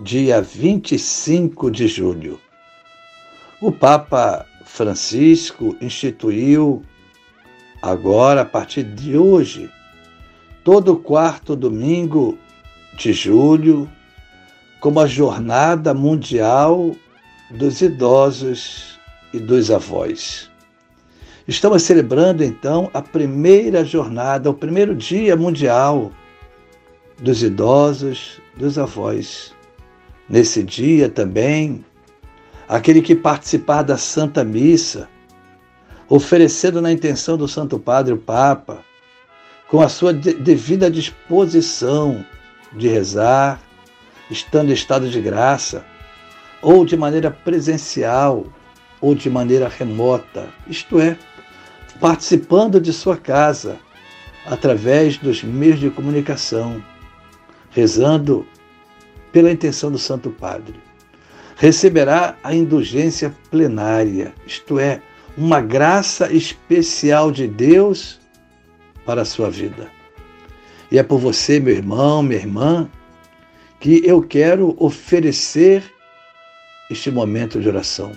dia 25 de julho. O Papa Francisco instituiu, agora, a partir de hoje, todo quarto domingo de julho, como a Jornada Mundial dos Idosos e dos Avós. Estamos celebrando então a primeira jornada, o primeiro dia mundial dos idosos, dos avós. Nesse dia também, aquele que participar da Santa Missa, oferecendo na intenção do Santo Padre o Papa, com a sua devida disposição de rezar, estando em estado de graça, ou de maneira presencial, ou de maneira remota, isto é, participando de sua casa, através dos meios de comunicação, rezando pela intenção do Santo Padre. Receberá a indulgência plenária, isto é, uma graça especial de Deus para a sua vida. E é por você, meu irmão, minha irmã, que eu quero oferecer este momento de oração,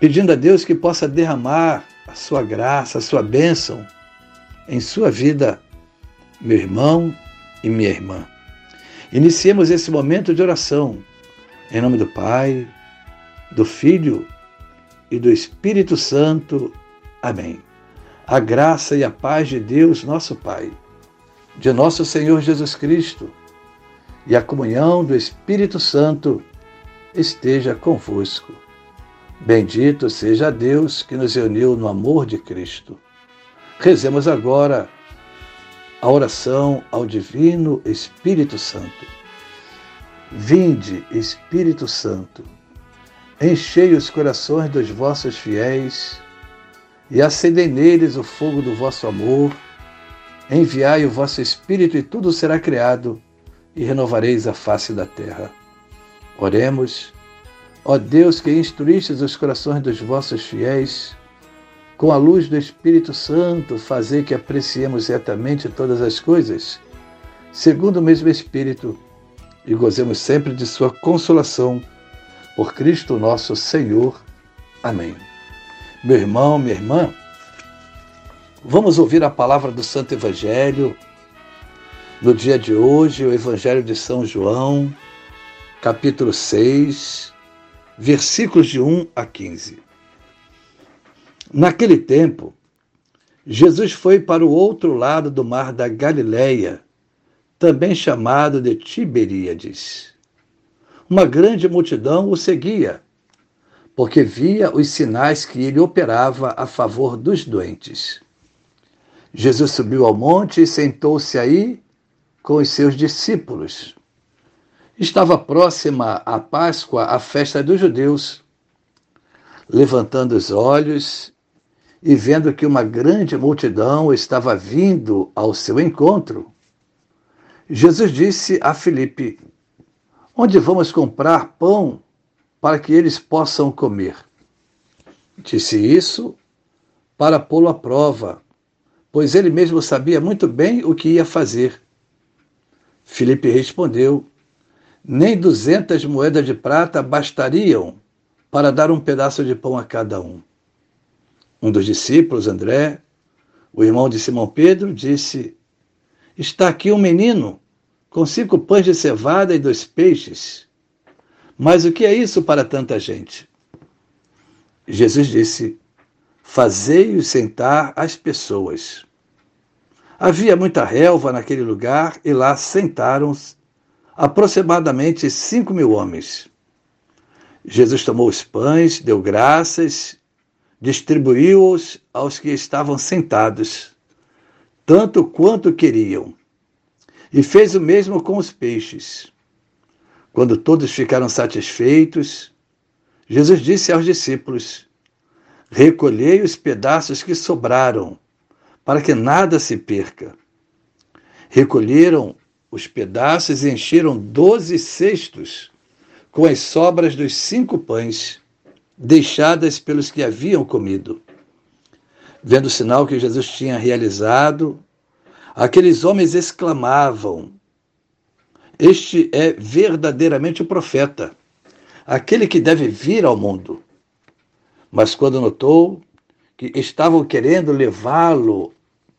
pedindo a Deus que possa derramar a sua graça, a sua bênção em sua vida, meu irmão e minha irmã. Iniciemos esse momento de oração em nome do Pai, do Filho e do Espírito Santo. Amém. A graça e a paz de Deus, nosso Pai, de nosso Senhor Jesus Cristo e a comunhão do Espírito Santo esteja convosco. Bendito seja Deus que nos uniu no amor de Cristo. Rezemos agora a oração ao Divino Espírito Santo. Vinde, Espírito Santo, enchei os corações dos vossos fiéis e acendei neles o fogo do vosso amor. Enviai o vosso Espírito e tudo será criado e renovareis a face da terra. Oremos, ó Deus que instruístes os corações dos vossos fiéis, com a luz do Espírito Santo, fazer que apreciemos retamente todas as coisas, segundo o mesmo Espírito, e gozemos sempre de Sua consolação. Por Cristo nosso Senhor. Amém. Meu irmão, minha irmã, vamos ouvir a palavra do Santo Evangelho. No dia de hoje, o Evangelho de São João, capítulo 6, versículos de 1 a 15. Naquele tempo, Jesus foi para o outro lado do mar da Galileia, também chamado de Tiberíades. Uma grande multidão o seguia, porque via os sinais que ele operava a favor dos doentes. Jesus subiu ao monte e sentou-se aí com os seus discípulos. Estava próxima a Páscoa, a festa dos judeus. Levantando os olhos, e vendo que uma grande multidão estava vindo ao seu encontro, Jesus disse a Filipe: Onde vamos comprar pão para que eles possam comer? Disse isso para pô-lo à prova, pois ele mesmo sabia muito bem o que ia fazer. Filipe respondeu: Nem duzentas moedas de prata bastariam para dar um pedaço de pão a cada um. Um dos discípulos, André, o irmão de Simão Pedro, disse: Está aqui um menino com cinco pães de cevada e dois peixes. Mas o que é isso para tanta gente? Jesus disse: Fazei-os sentar as pessoas. Havia muita relva naquele lugar e lá sentaram-se aproximadamente cinco mil homens. Jesus tomou os pães, deu graças distribuiu-os aos que estavam sentados, tanto quanto queriam, e fez o mesmo com os peixes. Quando todos ficaram satisfeitos, Jesus disse aos discípulos: Recolhei os pedaços que sobraram, para que nada se perca. Recolheram os pedaços e encheram doze cestos com as sobras dos cinco pães deixadas pelos que haviam comido. Vendo o sinal que Jesus tinha realizado, aqueles homens exclamavam: Este é verdadeiramente o profeta, aquele que deve vir ao mundo. Mas quando notou que estavam querendo levá-lo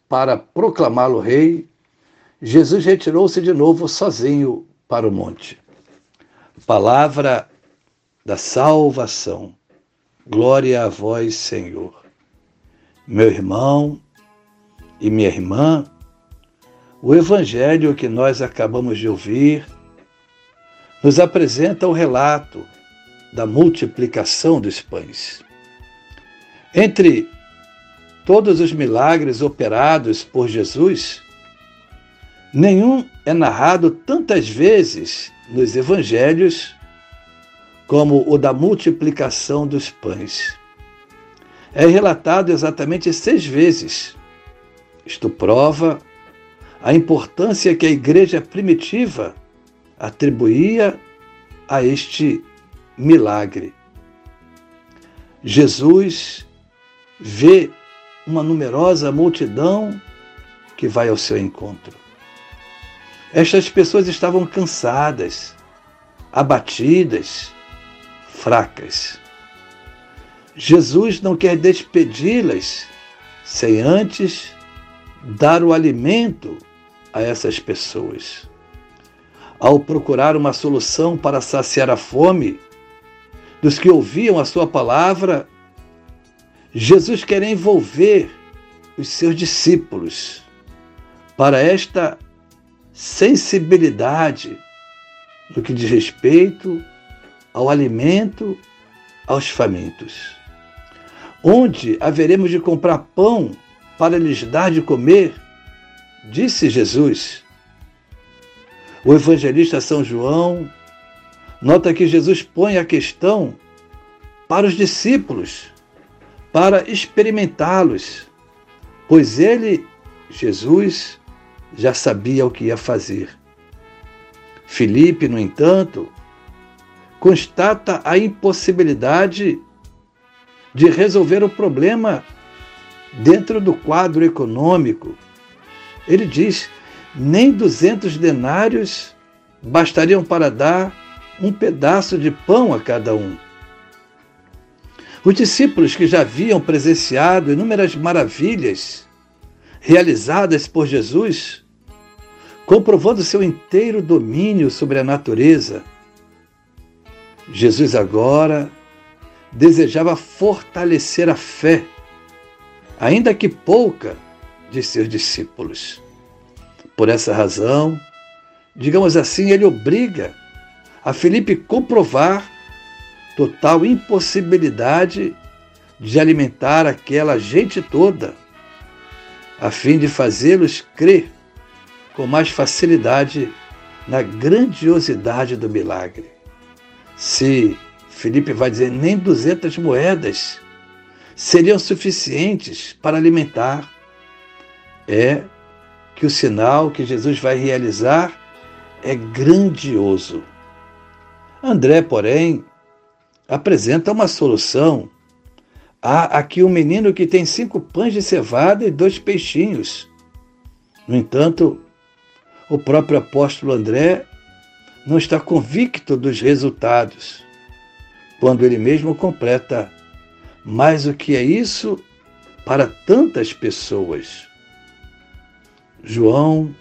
para proclamá-lo rei, Jesus retirou-se de novo sozinho para o monte. Palavra da salvação. Glória a vós, Senhor. Meu irmão e minha irmã, o evangelho que nós acabamos de ouvir nos apresenta o relato da multiplicação dos pães. Entre todos os milagres operados por Jesus, nenhum é narrado tantas vezes nos evangelhos como o da multiplicação dos pães. É relatado exatamente seis vezes. Isto prova a importância que a igreja primitiva atribuía a este milagre. Jesus vê uma numerosa multidão que vai ao seu encontro. Estas pessoas estavam cansadas, abatidas, fracas. Jesus não quer despedi-las sem antes dar o alimento a essas pessoas. Ao procurar uma solução para saciar a fome dos que ouviam a sua palavra, Jesus quer envolver os seus discípulos para esta sensibilidade no que diz respeito ao alimento aos famintos. Onde haveremos de comprar pão para lhes dar de comer? Disse Jesus. O evangelista São João nota que Jesus põe a questão para os discípulos, para experimentá-los, pois ele, Jesus, já sabia o que ia fazer. Filipe, no entanto, constata a impossibilidade de resolver o problema dentro do quadro econômico. Ele diz: nem 200 denários bastariam para dar um pedaço de pão a cada um. Os discípulos que já haviam presenciado inúmeras maravilhas realizadas por Jesus, comprovando seu inteiro domínio sobre a natureza, Jesus agora desejava fortalecer a fé, ainda que pouca, de seus discípulos. Por essa razão, digamos assim, ele obriga a Felipe comprovar total impossibilidade de alimentar aquela gente toda, a fim de fazê-los crer com mais facilidade na grandiosidade do milagre se Felipe vai dizer nem 200 moedas seriam suficientes para alimentar, é que o sinal que Jesus vai realizar é grandioso. André, porém, apresenta uma solução. Há aqui um menino que tem cinco pães de cevada e dois peixinhos. No entanto, o próprio apóstolo André não está convicto dos resultados, quando ele mesmo completa: Mas o que é isso para tantas pessoas? João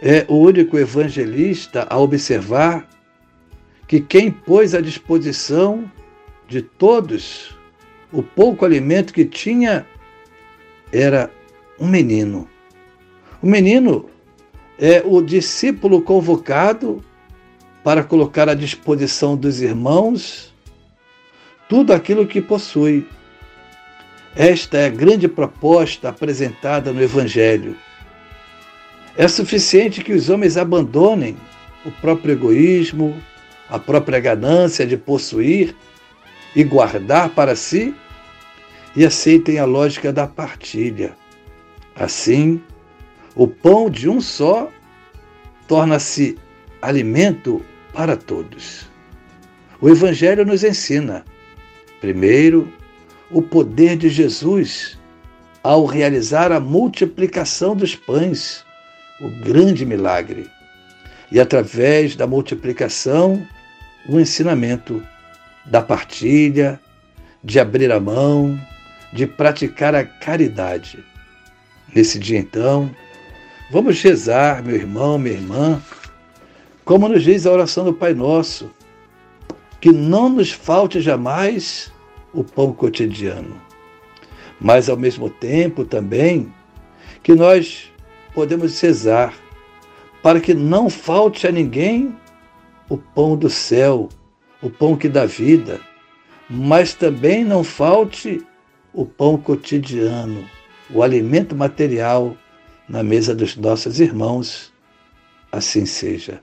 é o único evangelista a observar que quem pôs à disposição de todos o pouco alimento que tinha era um menino. O menino é o discípulo convocado para colocar à disposição dos irmãos tudo aquilo que possui. Esta é a grande proposta apresentada no Evangelho. É suficiente que os homens abandonem o próprio egoísmo, a própria ganância de possuir e guardar para si e aceitem a lógica da partilha. Assim, o pão de um só torna-se alimento para todos. O Evangelho nos ensina, primeiro, o poder de Jesus ao realizar a multiplicação dos pães, o grande milagre, e através da multiplicação, o ensinamento da partilha, de abrir a mão, de praticar a caridade. Nesse dia, então, vamos rezar, meu irmão, minha irmã, como nos diz a oração do Pai Nosso, que não nos falte jamais o pão cotidiano, mas ao mesmo tempo também que nós podemos rezar para que não falte a ninguém o pão do céu, o pão que dá vida, mas também não falte o pão cotidiano, o alimento material na mesa dos nossos irmãos. Assim seja.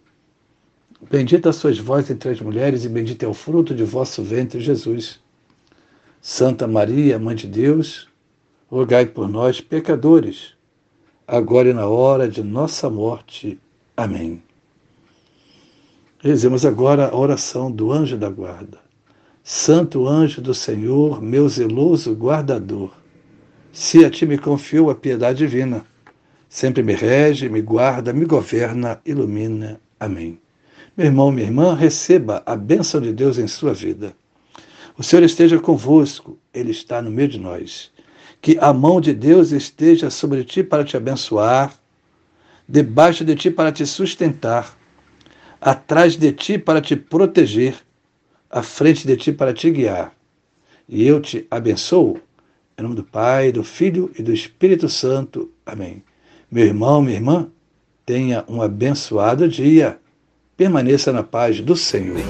Bendita sois vós entre as mulheres, e bendito é o fruto de vosso ventre, Jesus. Santa Maria, Mãe de Deus, rogai por nós, pecadores, agora e na hora de nossa morte. Amém. Rezemos agora a oração do anjo da guarda. Santo anjo do Senhor, meu zeloso guardador, se a ti me confiou a piedade divina, sempre me rege, me guarda, me governa, ilumina. Amém. Meu irmão, minha irmã, receba a bênção de Deus em sua vida. O Senhor esteja convosco, Ele está no meio de nós. Que a mão de Deus esteja sobre ti para te abençoar, debaixo de ti para te sustentar, atrás de ti para te proteger, à frente de ti para te guiar. E eu te abençoo, em nome do Pai, do Filho e do Espírito Santo. Amém. Meu irmão, minha irmã, tenha um abençoado dia permaneça na paz do Senhor.